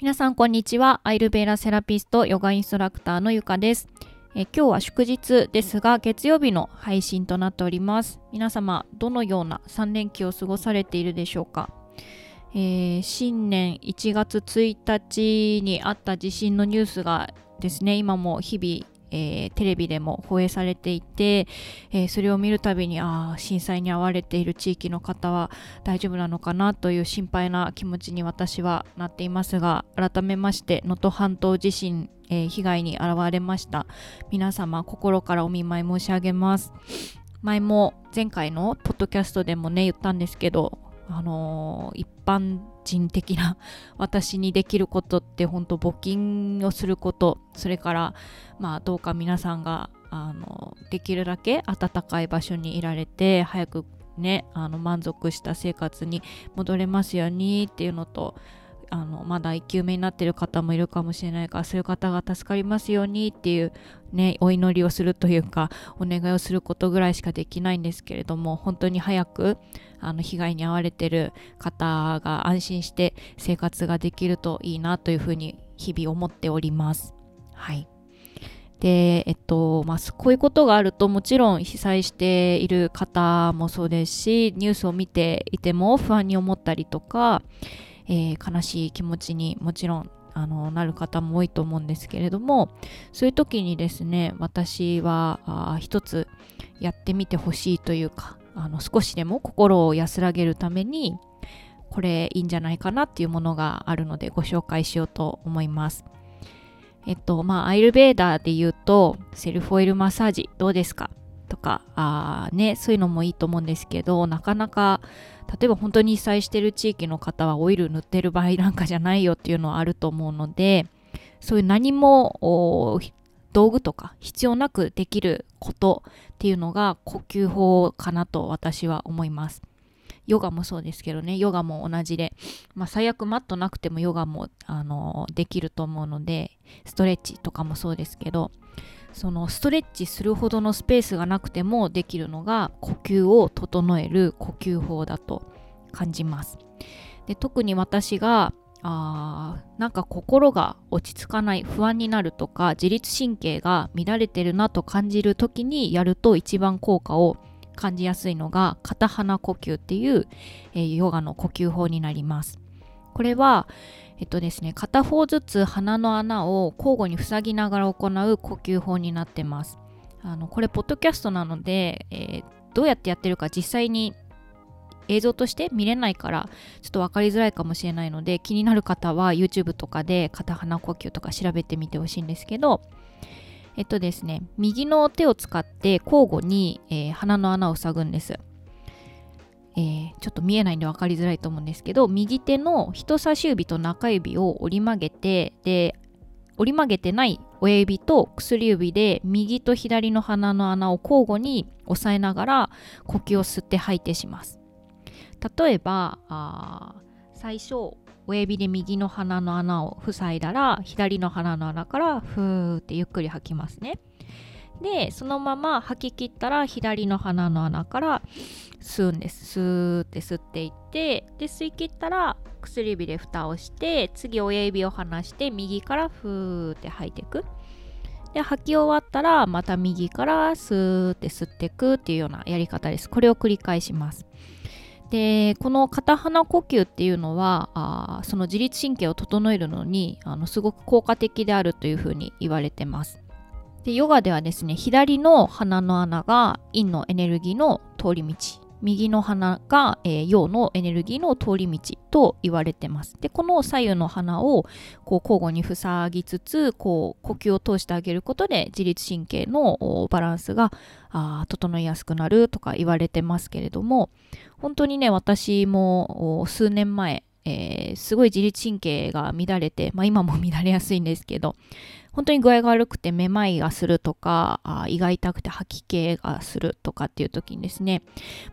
皆さんこんにちは。アイルベーラセラピストヨガインストラクターのゆかです。え今日は祝日ですが月曜日の配信となっております。皆様どのような3連休を過ごされているでしょうか、えー、新年1月1日にあった地震のニュースがですね今も日々えー、テレビでも放映されていて、えー、それを見るたびにあ震災に遭われている地域の方は大丈夫なのかなという心配な気持ちに私はなっていますが改めまして能登半島地震、えー、被害に遭われました。皆様心からお見舞い申し上げます。前も前回のポッドキャストでもね言ったんですけどあの、一般人的な 私にできることって本当募金をすることそれからまあどうか皆さんがあのできるだけ暖かい場所にいられて早くねあの満足した生活に戻れますようにっていうのとあのまだ生き埋めになってる方もいるかもしれないからそういう方が助かりますようにっていうねお祈りをするというかお願いをすることぐらいしかできないんですけれども本当に早くあの被害に遭われてる方が安心して生活ができるといいなというふうに日々思っております。はい。で、えっと、まあ、こういうことがあるともちろん被災している方もそうですし、ニュースを見ていても不安に思ったりとか、えー、悲しい気持ちにもちろんあのなる方も多いと思うんですけれどもそういう時にですね私は一つやってみてほしいというかあの少しでも心を安らげるためにこれいいんじゃないかなっていうものがあるのでご紹介しようと思います。えっとまあアイルベーダーで言うとセルフオイルマッサージどうですか？とかあねそういうのもいいと思うんですけどなかなか例えば本当に被災してる地域の方はオイル塗ってる場合なんかじゃないよっていうのはあると思うのでそういう何も道具とか必要なくできることっていうのが呼吸法かなと私は思います。ヨガもそうですけどね、ヨガも同じで、まあ、最悪マットなくてもヨガもあのできると思うので、ストレッチとかもそうですけど、そのストレッチするほどのスペースがなくてもできるのが呼吸を整える呼吸法だと感じます。で特に私があなんか心が落ち着かない不安になるとか自律神経が乱れてるなと感じる時にやると一番効果を感じやすいのが片鼻呼吸っていう、えー、ヨガの呼吸法になります。これは、えっとですね、片方ずつ鼻の穴を交互に塞ぎながら行う呼吸法になってます。あのこれ、ポッドキャストなので、えー、どうやってやってるか実際に映像として見れないからちょっと分かりづらいかもしれないので気になる方は YouTube とかで片鼻呼吸とか調べてみてほしいんですけどえっとですね右の手を使って交互に、えー、鼻の穴を塞ぐんです。えー、ちょっと見えないんで分かりづらいと思うんですけど右手の人差し指と中指を折り曲げてで折り曲げてない親指と薬指で右と左の鼻の穴を交互に押さえながら呼吸を吸って吐いてします。例えばあ最初親指で右の鼻の穴を塞いだら左の鼻の穴からふーってゆっくり吐きますね。でそのまま吐き切ったら左の鼻の穴から吸うんです。スーって吸っていってで吸い切ったら薬指で蓋をして次親指を離して右からふーって吐いていく。で吐き終わったらまた右からスーって吸っていくっていうようなやり方です。これを繰り返します。でこの片鼻呼吸っていうのはあその自律神経を整えるのにあのすごく効果的であるというふうに言われてます。でヨガではですね左の鼻の穴が陰のエネルギーの通り道右の鼻が、えー、陽のエネルギーの通り道と言われてます。で、この左右の鼻をこう交互に塞ぎつつ、こう呼吸を通してあげることで自律神経のバランスがあ整いやすくなるとか言われてますけれども、本当にね、私も数年前、えー、すごい自律神経が乱れて、まあ今も 乱れやすいんですけど、本当に具合が悪くてめまいがするとかあ胃が痛くて吐き気がするとかっていう時にですね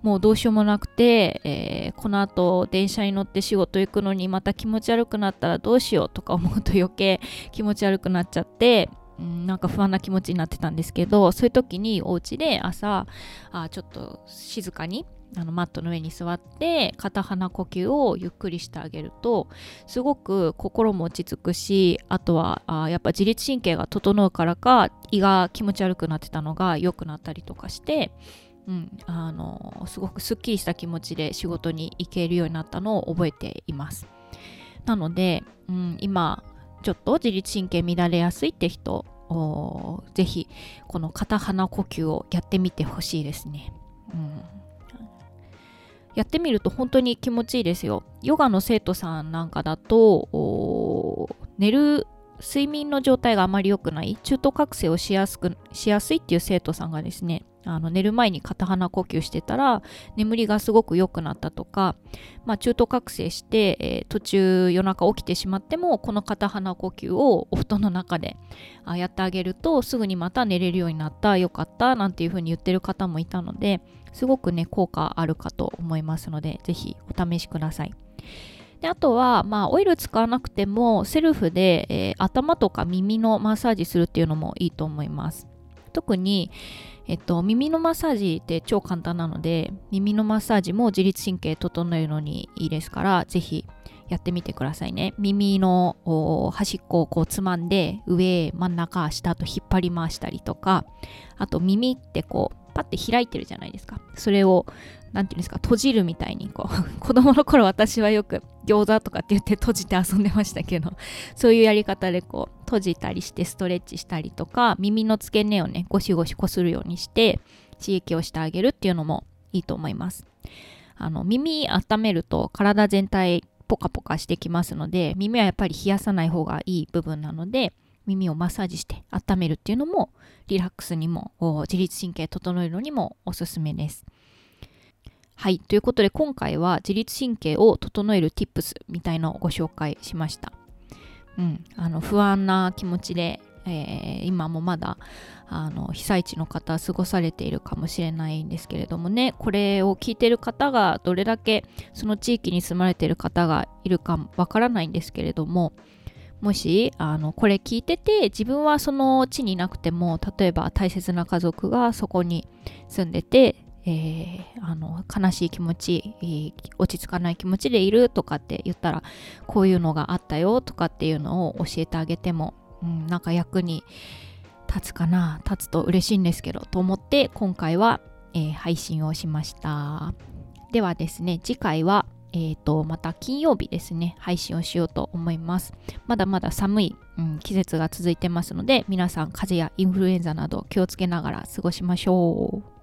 もうどうしようもなくて、えー、この後電車に乗って仕事行くのにまた気持ち悪くなったらどうしようとか思うと余計気持ち悪くなっちゃってなんか不安な気持ちになってたんですけどそういう時にお家で朝あちょっと静かにあのマットの上に座って片鼻呼吸をゆっくりしてあげるとすごく心も落ち着くしあとはあやっぱ自律神経が整うからか胃が気持ち悪くなってたのが良くなったりとかしてうん、あのすごくすっきりした気持ちで仕事に行けるようになったのを覚えています。なので、うん、今ちょっと自律神経乱れやすいって人ぜひこの片鼻呼吸をやってみてほしいですね。うんやってみると本当に気持ちいいですよ。ヨガの生徒さんなんかだと寝る睡眠の状態があまり良くない中途覚醒をしやすくしやすいっていう生徒さんがですねあの寝る前に片鼻呼吸してたら眠りがすごく良くなったとか、まあ、中途覚醒して、えー、途中夜中起きてしまってもこの片鼻呼吸をお布団の中でやってあげるとすぐにまた寝れるようになったよかったなんていう風に言ってる方もいたのですごくね効果あるかと思いますのでぜひお試しください。であとは、まあ、オイル使わなくてもセルフで、えー、頭とか耳のマッサージするっていうのもいいと思います。特に、えっと、耳のマッサージって超簡単なので、耳のマッサージも自律神経整えるのにいいですから、ぜひやってみてくださいね。耳の端っこをこうつまんで、上、真ん中、下と引っ張り回したりとか、あと耳ってこう、パッて開いてるじゃないですか。それを何て言うんですか閉じるみたいにこう 子供の頃私はよく餃子とかって言って閉じて遊んでましたけど そういうやり方でこう閉じたりしてストレッチしたりとか耳の付け根をねゴシゴシこするようにして刺激をしてあげるっていうのもいいと思いますあの耳温めると体全体ポカポカしてきますので耳はやっぱり冷やさない方がいい部分なので耳をマッサージして温めるっていうのもリラックスにも自律神経整えるのにもおすすめです。はい。ということで今回は自律神経を整える tips みたいのをご紹介しました。うん。あの、不安な気持ちで、えー、今もまだあの被災地の方過ごされているかもしれないんですけれどもねこれを聞いてる方がどれだけその地域に住まれている方がいるかわからないんですけれどももしあのこれ聞いてて自分はその地にいなくても例えば大切な家族がそこに住んでてえー、あの悲しい気持ち、えー、落ち着かない気持ちでいるとかって言ったらこういうのがあったよとかっていうのを教えてあげても、うん、なんか役に立つかな立つと嬉しいんですけどと思って今回は、えー、配信をしました。ではですね次回はえーと、また金曜日ですね配信をしようと思います。まだまだ寒い、うん、季節が続いてますので皆さん風邪やインフルエンザなど気をつけながら過ごしましょう。